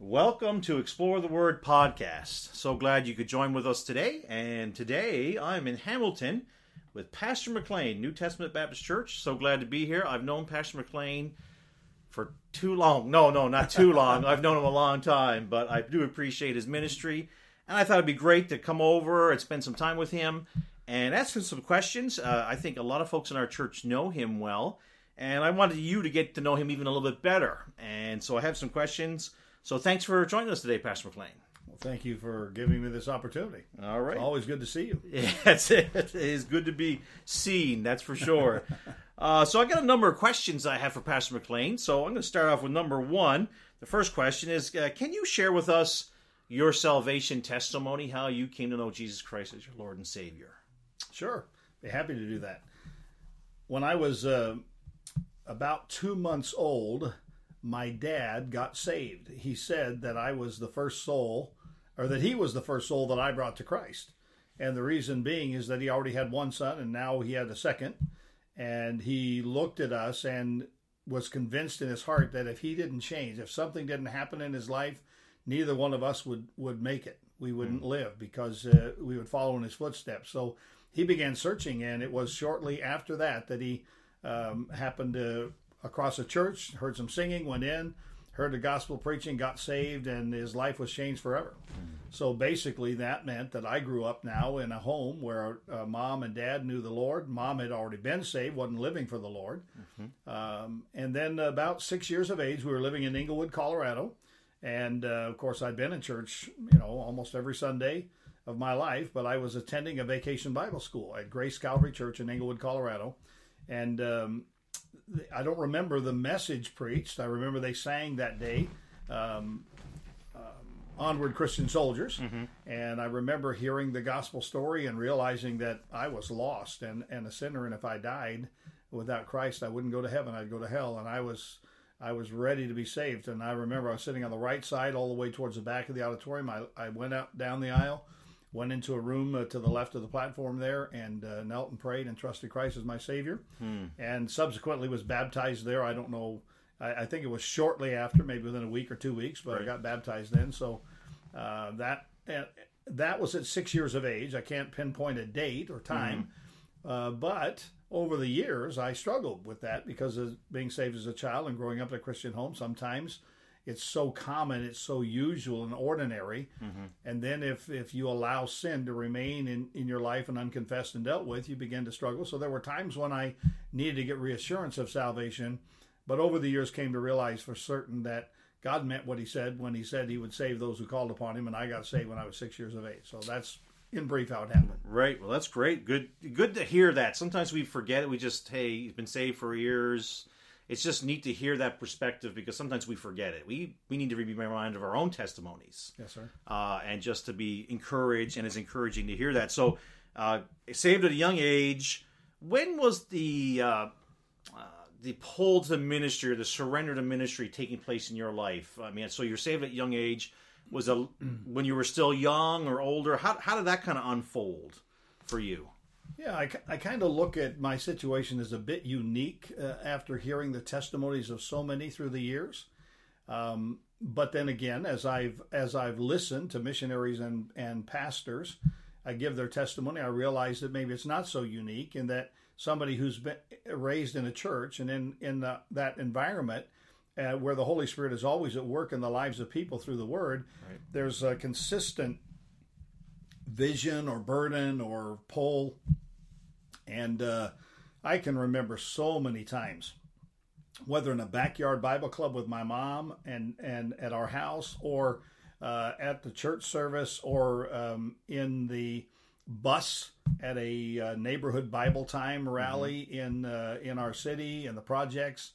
Welcome to Explore the Word podcast. So glad you could join with us today. And today I'm in Hamilton with Pastor McLean, New Testament Baptist Church. So glad to be here. I've known Pastor McLean for too long. No, no, not too long. I've known him a long time, but I do appreciate his ministry. And I thought it'd be great to come over and spend some time with him and ask him some questions. Uh, I think a lot of folks in our church know him well, and I wanted you to get to know him even a little bit better. And so I have some questions so thanks for joining us today, Pastor McLean. Well, thank you for giving me this opportunity. All right. It's always good to see you. Yeah, that's it. It is good to be seen, that's for sure. uh, so I got a number of questions I have for Pastor McLean. So I'm going to start off with number one. The first question is uh, Can you share with us your salvation testimony, how you came to know Jesus Christ as your Lord and Savior? Sure. Be happy to do that. When I was uh, about two months old, my dad got saved. He said that I was the first soul, or that he was the first soul that I brought to Christ. And the reason being is that he already had one son and now he had a second. And he looked at us and was convinced in his heart that if he didn't change, if something didn't happen in his life, neither one of us would, would make it. We wouldn't mm. live because uh, we would follow in his footsteps. So he began searching, and it was shortly after that that he um, happened to across a church, heard some singing, went in, heard the gospel preaching, got saved, and his life was changed forever. Mm-hmm. So basically, that meant that I grew up now in a home where uh, mom and dad knew the Lord. Mom had already been saved, wasn't living for the Lord. Mm-hmm. Um, and then about six years of age, we were living in Englewood, Colorado. And uh, of course, I'd been in church, you know, almost every Sunday of my life, but I was attending a vacation Bible school at Grace Calvary Church in Englewood, Colorado. And um, I don't remember the message preached. I remember they sang that day, um, um, "Onward, Christian Soldiers," mm-hmm. and I remember hearing the gospel story and realizing that I was lost and and a sinner, and if I died without Christ, I wouldn't go to heaven. I'd go to hell, and I was. I was ready to be saved, and I remember I was sitting on the right side, all the way towards the back of the auditorium. I, I went out down the aisle, went into a room uh, to the left of the platform there and uh, knelt and prayed and trusted Christ as my Savior. Hmm. And subsequently was baptized there. I don't know. I, I, think it was shortly after, maybe within a week or two weeks, but right. I got baptized then. So uh, that uh, that was at six years of age. I can't pinpoint a date or time, mm-hmm. but over the years I struggled with that because of being saved as a child and growing up in a Christian home. Sometimes it's so common, it's so usual and ordinary. Mm-hmm. And then if if you allow sin to remain in, in your life and unconfessed and dealt with, you begin to struggle. So there were times when I needed to get reassurance of salvation, but over the years came to realize for certain that God meant what he said when he said he would save those who called upon him, and I got saved when I was six years of age. So that's in brief how it happened. Right. Well, that's great. Good. Good to hear that. Sometimes we forget it. We just hey, he's been saved for years it's just neat to hear that perspective because sometimes we forget it. We we need to be reminded of our own testimonies. Yes, sir. Uh, and just to be encouraged, and it's encouraging to hear that. So, uh, saved at a young age. When was the uh, uh the pull to ministry the surrender to ministry taking place in your life? I mean, so you're saved at a young age. Was a when you were still young or older? How how did that kind of unfold for you? Yeah, I, I kind of look at my situation as a bit unique uh, after hearing the testimonies of so many through the years. Um, but then again, as I've as I've listened to missionaries and and pastors, I give their testimony. I realize that maybe it's not so unique, in that somebody who's been raised in a church and in in the, that environment. Uh, where the Holy Spirit is always at work in the lives of people through the Word, right. there's a consistent vision or burden or pull. And uh, I can remember so many times, whether in a backyard Bible club with my mom and, and at our house or uh, at the church service or um, in the bus at a uh, neighborhood Bible time rally mm-hmm. in uh, in our city and the projects,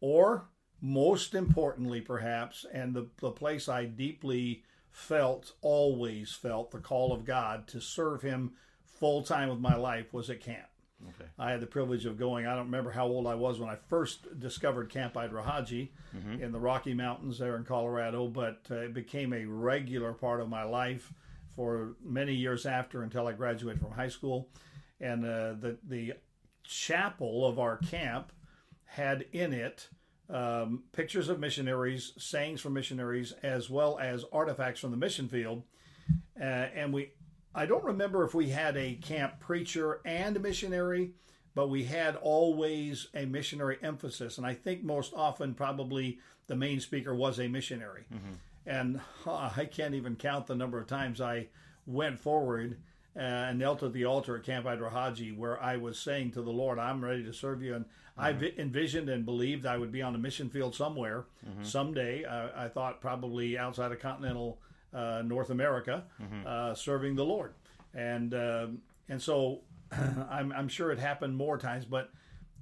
or most importantly, perhaps, and the, the place I deeply felt, always felt the call of God to serve Him full time with my life was at camp. Okay. I had the privilege of going. I don't remember how old I was when I first discovered Camp IdRaHaJe mm-hmm. in the Rocky Mountains there in Colorado, but uh, it became a regular part of my life for many years after until I graduated from high school. And uh, the the chapel of our camp had in it um, pictures of missionaries, sayings from missionaries, as well as artifacts from the mission field. Uh, and we, I don't remember if we had a camp preacher and a missionary, but we had always a missionary emphasis. And I think most often, probably the main speaker was a missionary. And huh, I can't even count the number of times I went forward uh, and knelt at the altar at Camp IdRaHaJe where I was saying to the Lord, I'm ready to serve you. And I vi- envisioned and believed I would be on a mission field somewhere someday. Uh, I thought probably outside of continental uh, North America, uh, serving the Lord. And um, and so I'm, I'm sure it happened more times, but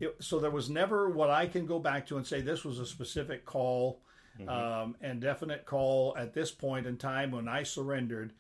it, so there was never what I can go back to and say this was a specific call um, and definite call at this point in time when I surrendered.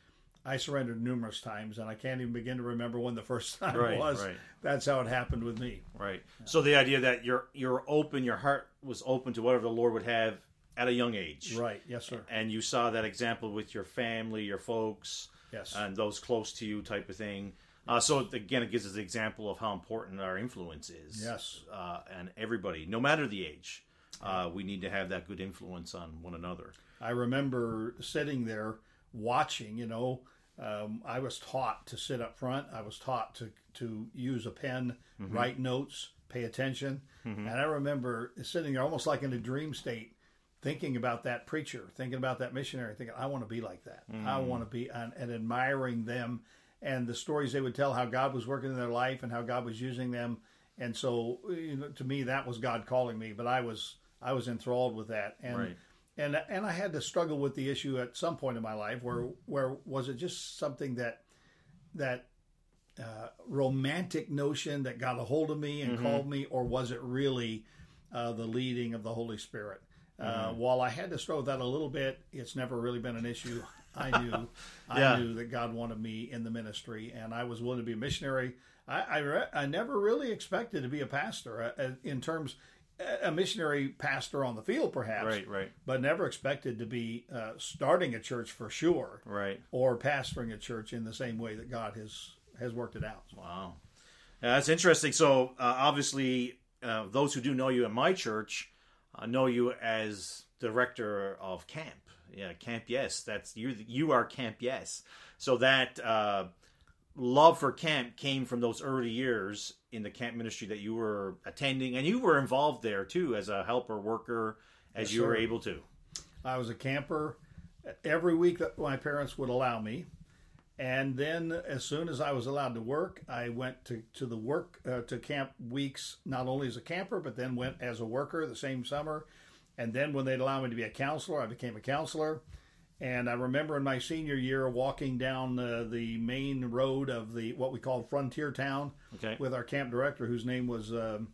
I surrendered numerous times, and I can't even begin to remember when the first time Right, was. right. That's how it happened with me. Right. So the idea that you're you're open, your heart was open to whatever the Lord would have at a young age. Right? Yes, sir. And you saw that example with your family, your folks, Yes. and those close to you, type of thing. Uh, so again, it gives us an example of how important our influence is. Yes. Uh, and everybody, no matter the age, uh, we need to have that good influence on one another. I remember sitting there watching. You know, um, I was taught to sit up front. I was taught to to use a pen, mm-hmm. write notes, pay attention. Mm-hmm. And I remember sitting there almost like in a dream state, thinking about that preacher, thinking about that missionary, thinking, I want to be like that. I mm. want to be, and, and admiring them and the stories they would tell, how God was working in their life and how God was using them. And so, you know, to me, that was God calling me. But I was, I was enthralled with that. And Right. And and I had to struggle with the issue at some point in my life where where was it just something that that uh, romantic notion that got a hold of me and called me, or was it really uh, the leading of the Holy Spirit? Uh, while I had to struggle with that a little bit, it's never really been an issue. I knew, Yeah. I knew that God wanted me in the ministry, and I was willing to be a missionary. I I, re- I never really expected to be a pastor uh, uh, in terms a missionary pastor on the field, perhaps, Right, right, but never expected to be uh, starting a church for sure right. or pastoring a church in the same way that God has has worked it out. Wow, yeah, that's interesting. So uh, obviously, uh, those who do know you in my church uh, know you as director of camp. Yeah, Camp Yes. That's you. You are Camp Yes. So that uh, love for camp came from those early years in the camp ministry that you were attending, and you were involved there too as a helper worker, as Yes, you were able to. I was a camper every week that my parents would allow me. And then, as soon as I was allowed to work, I went to, to the work uh, to camp weeks, not only as a camper, but then went as a worker the same summer. And then, when they'd allow me to be a counselor, I became a counselor. And I remember in my senior year walking down uh, the main road of the what we called Frontier Town Okay. with our camp director, whose name was um,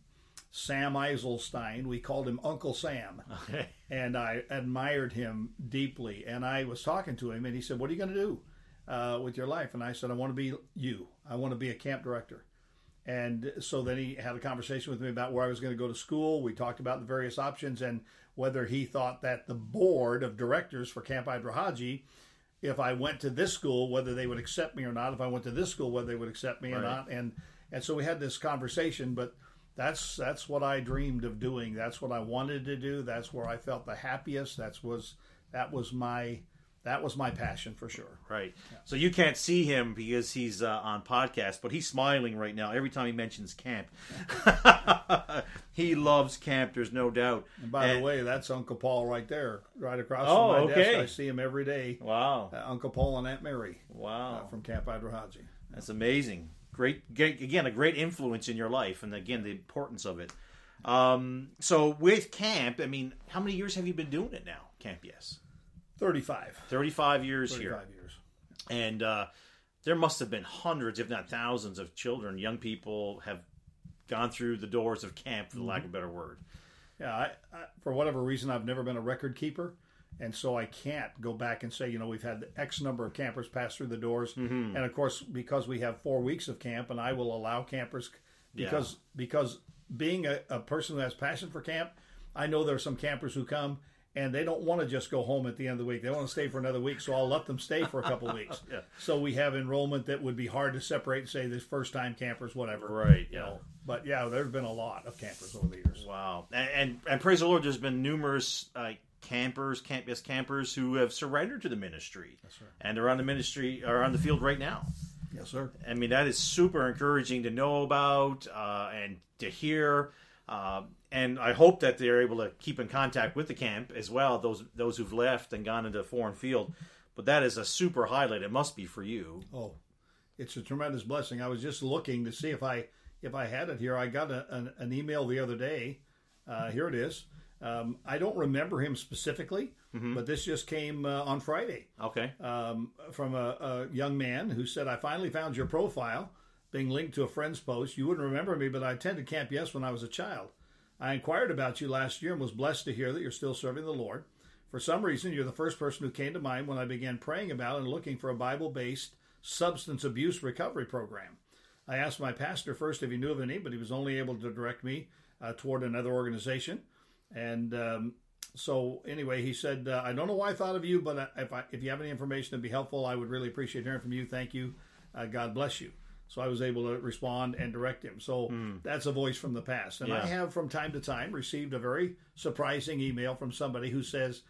Sam Eiselstein. We called him Uncle Sam Okay. and I admired him deeply. And I was talking to him, and he said, "What are you going to do uh, with your life?" And I said, "I want to be you. I want to be a camp director." And so then he had a conversation with me about where I was going to go to school. We talked about the various options and whether he thought that the board of directors for Camp IdRaHaJe, if I went to this school, whether they would accept me or not. If I went to this school, whether they would accept me or not. And and so we had this conversation, but that's that's what I dreamed of doing. That's what I wanted to do. That's where I felt the happiest. That's was that was my that was my passion for sure. Right. So you can't see him because he's uh, on podcast, but he's smiling right now every time he mentions camp. he loves camp. There's no doubt. And by And- the way, that's Uncle Paul right there, right across Oh, from my desk. okay. I see him every day. Wow. Uh, Uncle Paul and Aunt Mary Wow. uh, from Camp IdRaHaJe. That's amazing. Great, great, again, a great influence in your life, and again, the importance of it. Um, so with camp, I mean, how many years have you been doing it now? Camp, yes, 35. thirty-five years here. 35 years. and uh, there must have been hundreds, if not thousands, of children, young people have gone through the doors of camp, for the lack of a better word. Yeah, I, I, for whatever reason, I've never been a record keeper, and so I can't go back and say, you know, we've had the X number of campers pass through the doors, Mm-hmm. and of course, because we have four weeks of camp, and I will allow campers because because being a, a person who has passion for camp, I know there are some campers who come and they don't want to just go home at the end of the week. They want to stay for another week, so I'll let them stay for a couple of weeks. Yeah. So we have enrollment that would be hard to separate. and Say this first time campers, whatever. Right, You yeah. know. But yeah, there's been a lot of campers over the years. Wow, and and, and praise the Lord, there's been numerous uh, campers, campus campers who have surrendered to the ministry, Yes, sir. and they're on the ministry are on the field right now. Yes, sir. I mean, that is super encouraging to know about uh, and to hear. Uh, and I hope that they're able to keep in contact with the camp as well. Those those who've left and gone into a foreign field, but that is a super highlight. It must be for you. Oh, it's a tremendous blessing. I was just looking to see if I if I had it here. I got a, an, an email the other day. Uh, here it is. Um, I don't remember him specifically, but this just came uh, on Friday Okay. um, from a, a young man who said, "I finally found your profile, being linked to a friend's post. You wouldn't remember me, but I attended Camp Yes when I was a child. I inquired about you last year and was blessed to hear that you're still serving the Lord. For some reason, you're the first person who came to mind when I began praying about and looking for a Bible-based substance abuse recovery program. I asked my pastor first if he knew of any, but he was only able to direct me uh, toward another organization. And um, so, anyway, he said, uh, "I don't know why I thought of you, but uh, if I, if you have any information that'd be helpful, I would really appreciate hearing from you. Thank you. Uh, God bless you." So I was able to respond and direct him. So that's a voice from the past. And I have from time to time received a very surprising email from somebody who says,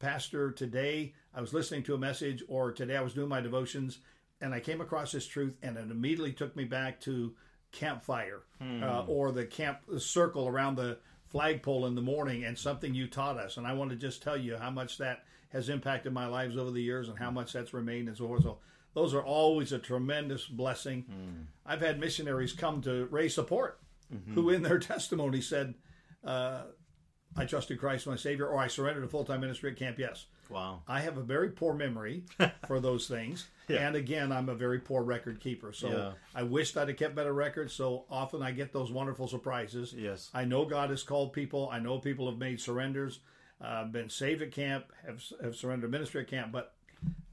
Pastor, today I was listening to a message, or today I was doing my devotions, and I came across this truth, and it immediately took me back to campfire uh, or the camp the circle around the flagpole in the morning, and something you taught us. And I want to just tell you how much that has impacted my lives over the years, and how much that's remained, and so forth. So those are always a tremendous blessing. I've had missionaries come to raise support, who in their testimony said. Uh, I trusted Christ my Savior, or I surrendered to full time ministry at Camp Yes. Wow. I have a very poor memory for those things. Yeah. And again, I'm a very poor record keeper. So Yeah. I wished I'd have kept better records. So often I get those wonderful surprises. Yes. I know God has called people. I know people have made surrenders, uh, been saved at camp, have, have surrendered ministry at camp, but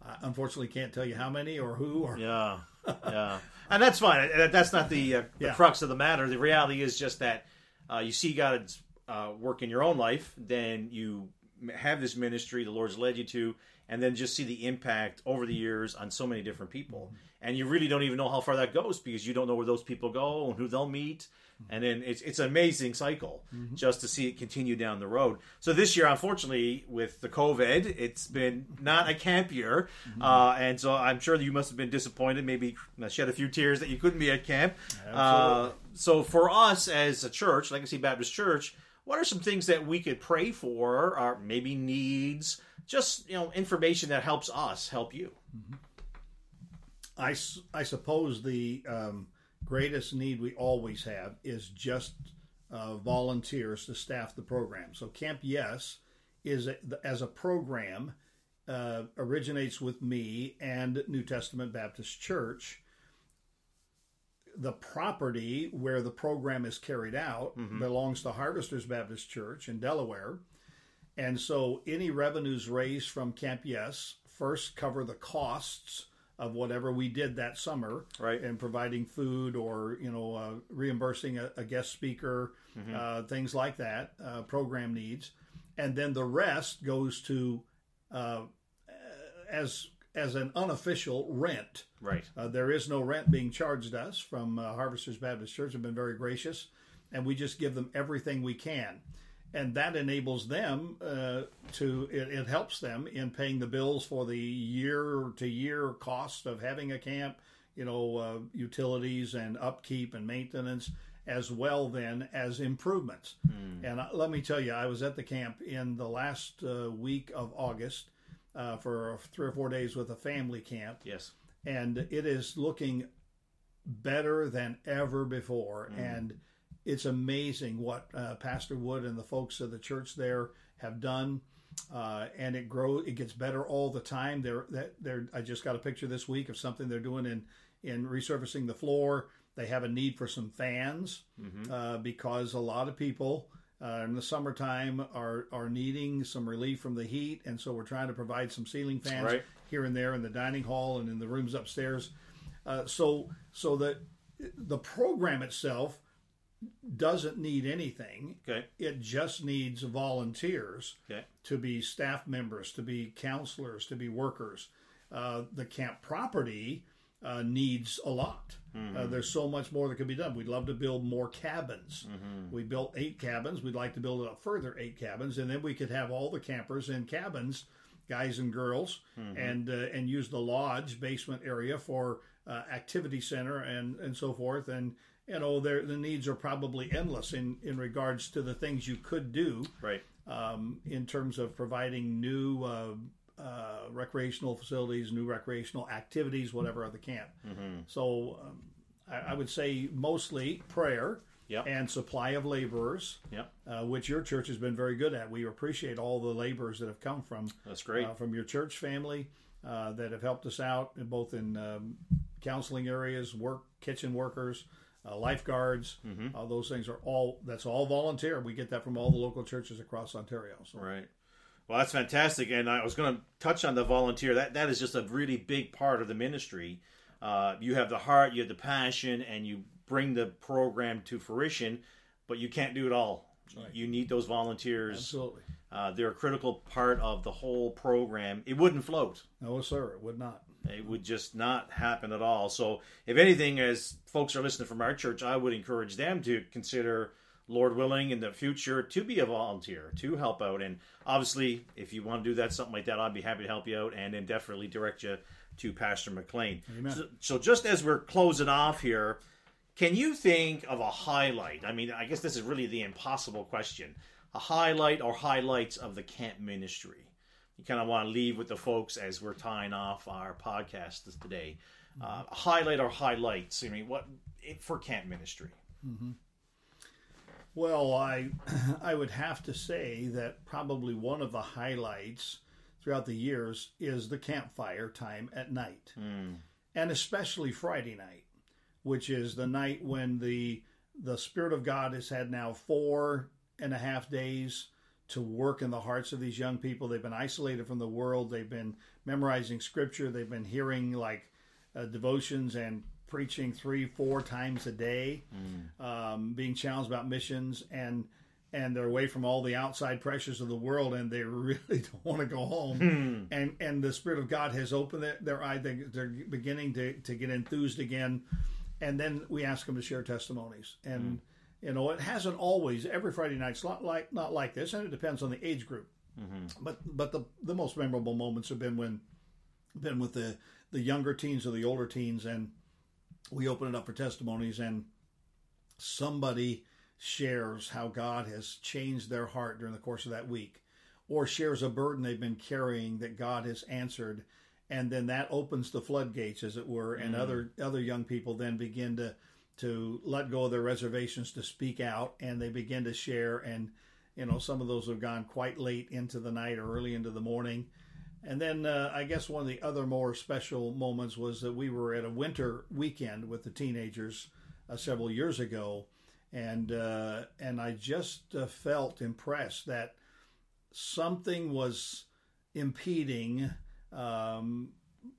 I unfortunately can't tell you how many or who or Yeah, yeah, and that's fine. That's not the, uh, the Yeah. crux of the matter. The reality is just that uh, you see God's uh, work in your own life, then you have this ministry the Lord's led you to, and then just see the impact over the years on so many different people. And you really don't even know how far that goes because you don't know where those people go and who they'll meet. And then it's it's an amazing cycle just to see it continue down the road. So this year, unfortunately, with the COVID, it's been not a camp year, uh, and so I'm sure that you must have been disappointed. Maybe shed a few tears that you couldn't be at camp. Uh, so for us as a church, Legacy Baptist Church, what are some things that we could pray for, or maybe needs? Just you know, information that helps us help you. I, I suppose the um, greatest need we always have is just uh, volunteers to staff the program. So Camp Yes is a, as a program uh, originates with me and New Testament Baptist Church. The property where the program is carried out belongs to Harvesters Baptist Church in Delaware. And so any revenues raised from Camp Yes first cover the costs of whatever we did that summer Right. And providing food or you know uh, reimbursing a, a guest speaker uh, things like that uh, program needs and then the rest goes to uh, as as an unofficial rent Right. uh, there is no rent being charged us from uh, Harvesters Baptist Church. Have been very gracious, and we just give them everything we can, and that enables them uh, to. It, it helps them in paying the bills for the year to year cost of having a camp. You know, uh, utilities and upkeep and maintenance, as well then as improvements. And uh, let me tell you, I was at the camp in the last uh, week of August. Uh, for three or four days with a family camp, Yes. and it is looking better than ever before. And it's amazing what uh, Pastor Wood and the folks of the church there have done. Uh, and it grows, it gets better all the time. They're, that they're, I just got a picture this week of something they're doing in, in resurfacing the floor. They have a need for some fans uh, because a lot of people uh, in the summertime are are needing some relief from the heat, and so we're trying to provide some ceiling fans Right. here and there in the dining hall and in the rooms upstairs. Uh, so so that the program itself doesn't need anything. Okay. It just needs volunteers Okay. to be staff members, to be counselors, to be workers. Uh, the camp property uh, needs a lot. Uh, there's so much more that can be done. We'd love to build more cabins. We built eight cabins. We'd like to build a further eight cabins, and then we could have all the campers in cabins, guys and girls, and uh, and use the lodge basement area for uh, activity center and and so forth. And you know, there the needs are probably endless in in regards to the things you could do Right. um, in terms of providing new uh, uh, recreational facilities, new recreational activities, whatever at the camp. So um, I, I would say mostly prayer Yep. and supply of laborers, Yep. uh, which your church has been very good at. We appreciate all the laborers that have come from That's great. uh, from your church family uh, that have helped us out, both in um, counseling areas, work, kitchen workers, uh, lifeguards. Mm-hmm. Uh, those things are all that's all volunteer. We get that from all the local churches across Ontario. So Right. Well, that's fantastic, and I was going to touch on the volunteer. That that is just a really big part of the ministry. Uh, you have the heart, you have the passion, and you bring the program to fruition, but you can't do it all. You need those volunteers. absolutely, Uh, they're a critical part of the whole program. It wouldn't float. no sir, it would not. It would just not happen at all. So, if anything, as folks are listening from our church, I would encourage them to consider, Lord willing, in the future, to be a volunteer, to help out. And obviously, if you want to do that, something like that, I'd be happy to help you out and then definitely direct you to Pastor McLean. So, so, just as we're closing off here, can you think of a highlight? I mean, I guess this is really the impossible question. A highlight or highlights of the camp ministry. You kind of want to leave with the folks as we're tying off our podcast today. Uh, highlight or highlights. I mean, what for camp ministry? Well, I I would have to say that probably one of the highlights throughout the years is the campfire time at night, and especially Friday night, which is the night when the the Spirit of God has had now four and a half days to work in the hearts of these young people. They've been isolated from the world. They've been memorizing Scripture. They've been hearing like uh, devotions and preaching three, four times a day, um, being challenged about missions, and and they're away from all the outside pressures of the world, and they really don't want to go home. And and the Spirit of God has opened their, their eye; they, they're beginning to to get enthused again. And then we ask them to share testimonies, and you know it hasn't always every Friday night's not like not like this, and it depends on the age group. Mm-hmm. But but the the most memorable moments have been when been with the the younger teens or the older teens, and we open it up for testimonies, and somebody shares how God has changed their heart during the course of that week, or shares a burden they've been carrying that God has answered, and then that opens the floodgates, as it were, and mm. other other young people then begin to to let go of their reservations to speak out, and they begin to share, and you know some of those have gone quite late into the night or early into the morning. And then uh, I guess one of the other more special moments was that we were at a winter weekend with the teenagers uh, several years ago, and uh, and I just uh, felt impressed that something was impeding um,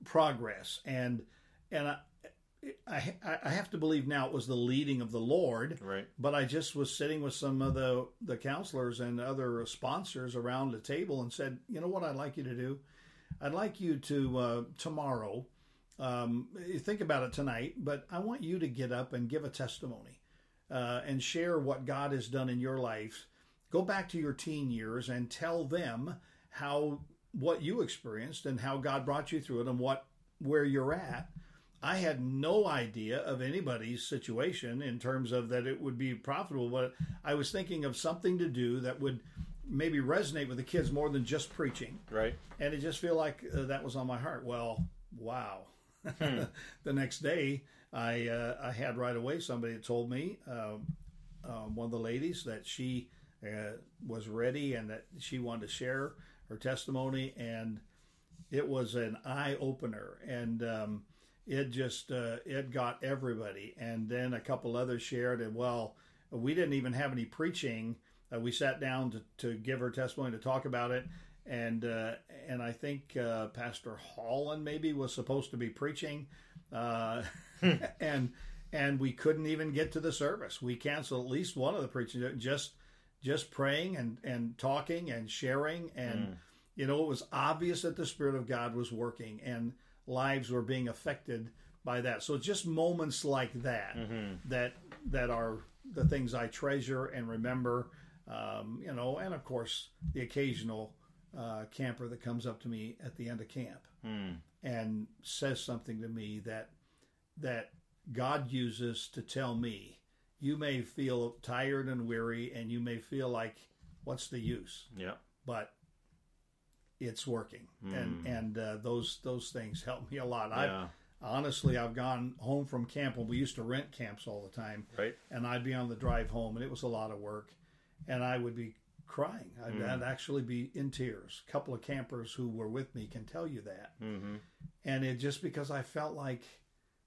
progress, and and I, I I have to believe now it was the leading of the Lord. Right. But I just was sitting with some of the the counselors and other sponsors around the table and said, you know what I'd like you to do? I'd like you to uh, tomorrow. Um, think about it tonight, but I want you to get up and give a testimony uh, and share what God has done in your life. Go back to your teen years and tell them how what you experienced and how God brought you through it and what where you're at. I had no idea of anybody's situation in terms of that it would be profitable, but I was thinking of something to do that would maybe resonate with the kids more than just preaching. Right. And it just feel like uh, that was on my heart. Well, wow. the next day, I uh, I had right away somebody that told me, uh, uh, one of the ladies, that she uh, was ready and that she wanted to share her testimony, and it was an eye opener, and um, it just uh, it got everybody. And then a couple others shared, and well, we didn't even have any preaching. Uh, we sat down to, to give her testimony to talk about it, and uh, and I think uh, Pastor Holland maybe was supposed to be preaching, uh, and and we couldn't even get to the service. We canceled at least one of the preaching just just praying and and talking and sharing and mm. you know it was obvious that the spirit of God was working and lives were being affected by that. So just moments like that mm-hmm. that that are the things I treasure and remember. Um, you know, and of course the occasional uh, camper that comes up to me at the end of camp mm. and says something to me that that God uses to tell me. You may feel tired and weary, and you may feel like, "What's the use?" Yeah. But it's working, mm. and and uh, those those things help me a lot. Yeah. I honestly, I've gone home from camp when we used to rent camps all the time, right? And I'd be on the drive home, and it was a lot of work, and I would be crying. I'd, mm. I'd, actually be in tears. A couple of campers who were with me can tell you that. Mm-hmm. And it just because I felt like,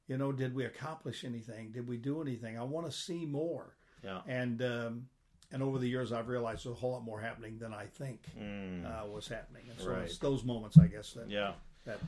you know, did we accomplish anything? Did we do anything? I want to see more. Yeah. And um, and over the years, I've realized there's a whole lot more happening than I think mm. uh, was happening. And so right. it's those moments, I guess, that yeah. That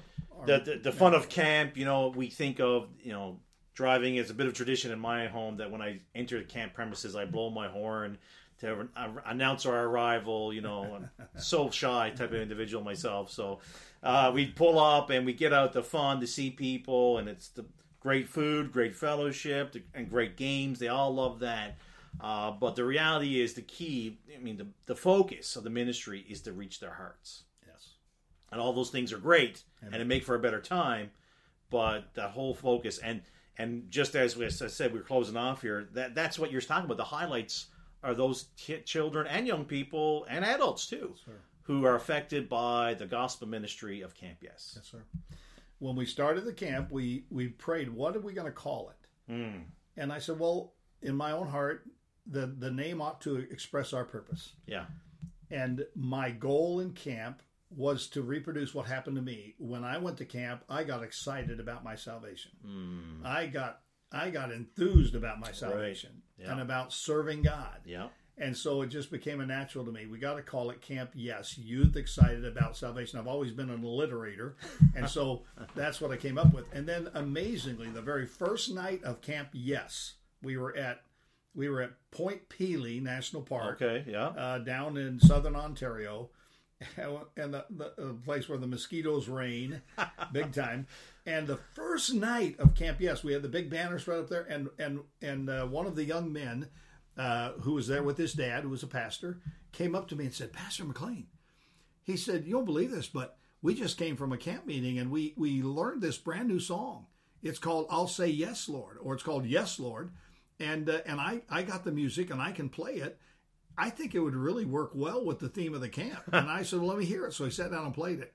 the the, the fun of camp. You know, we think of you know driving is a bit of tradition in my home that when I enter the camp premises, I blow my horn to announce our arrival. You know, I'm so shy type of individual myself. So uh, we pull up and we get out the fun to see people, and it's the great food, great fellowship, and great games. They all love that. Uh, but the reality is the key. I mean, the the focus of the ministry is to reach their hearts. Yes, and all those things are great, and, and it make for a better time. But that whole focus and and just as, as I said, we're closing off here. That that's what you're talking about. The highlights are those t- children and young people and adults too yes, who are affected by the gospel ministry of Camp Yes. Yes, sir. When we started the camp, we we prayed, what are we going to call it? Mm. And I said, well, in my own heart, the the name ought to express our purpose. Yeah. And my goal in camp was to reproduce what happened to me when I went to camp. I got excited about my salvation. Mm. I got I got enthused about my salvation right. yeah. and about serving God. Yeah. And so it just became a natural to me. We got to call it Camp Yes, Youth Excited About Salvation. I've always been an alliterator, and so that's what I came up with. And then amazingly, the very first night of Camp Yes, we were at we were at Point Pelee National Park. Okay, yeah, uh, down in southern Ontario, and the, the, the, place where the mosquitoes reign, big time. And the first night of Camp Yes, we had the big banners right up there, and and and uh, one of the young men uh, who was there with his dad, who was a pastor, came up to me and said, "Pastor McLean," he said, "You don't believe this, but we just came from a camp meeting and we we learned this brand new song. It's called "I'll Say Yes, Lord," or it's called "Yes, Lord." And uh, and I I got the music and I can play it I think it would really work well with the theme of the camp. And I said, well, let me hear it. So he sat down and played it.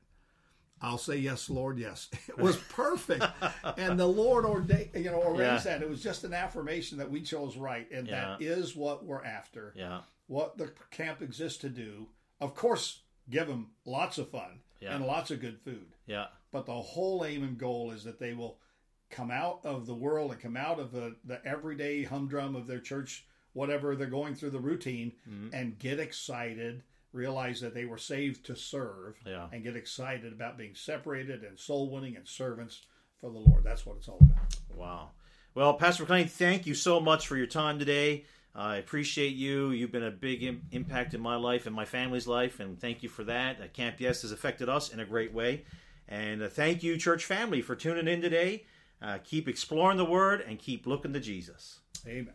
I'll say yes, Lord, yes. It was perfect, and the Lord ordained, you know, arranged yeah. that. It was just an affirmation that we chose right, and yeah. that is what we're after. Yeah, what the camp exists to do. Of course, give them lots of fun yeah. and lots of good food. Yeah, but the whole aim and goal is that they will come out of the world and come out of the, the everyday humdrum of their church whatever they're going through the routine mm-hmm. and get excited realize that they were saved to serve yeah. and get excited about being separated and soul winning and servants for the lord that's what it's all about wow well pastor mclean thank you so much for your time today I appreciate you. You've been a big Im- impact in my life and my family's life, and thank you for that. Uh, Camp Yes has affected us in a great way. And uh, thank you, church family, for tuning in today. Uh, keep exploring the Word and keep looking to Jesus. Amen.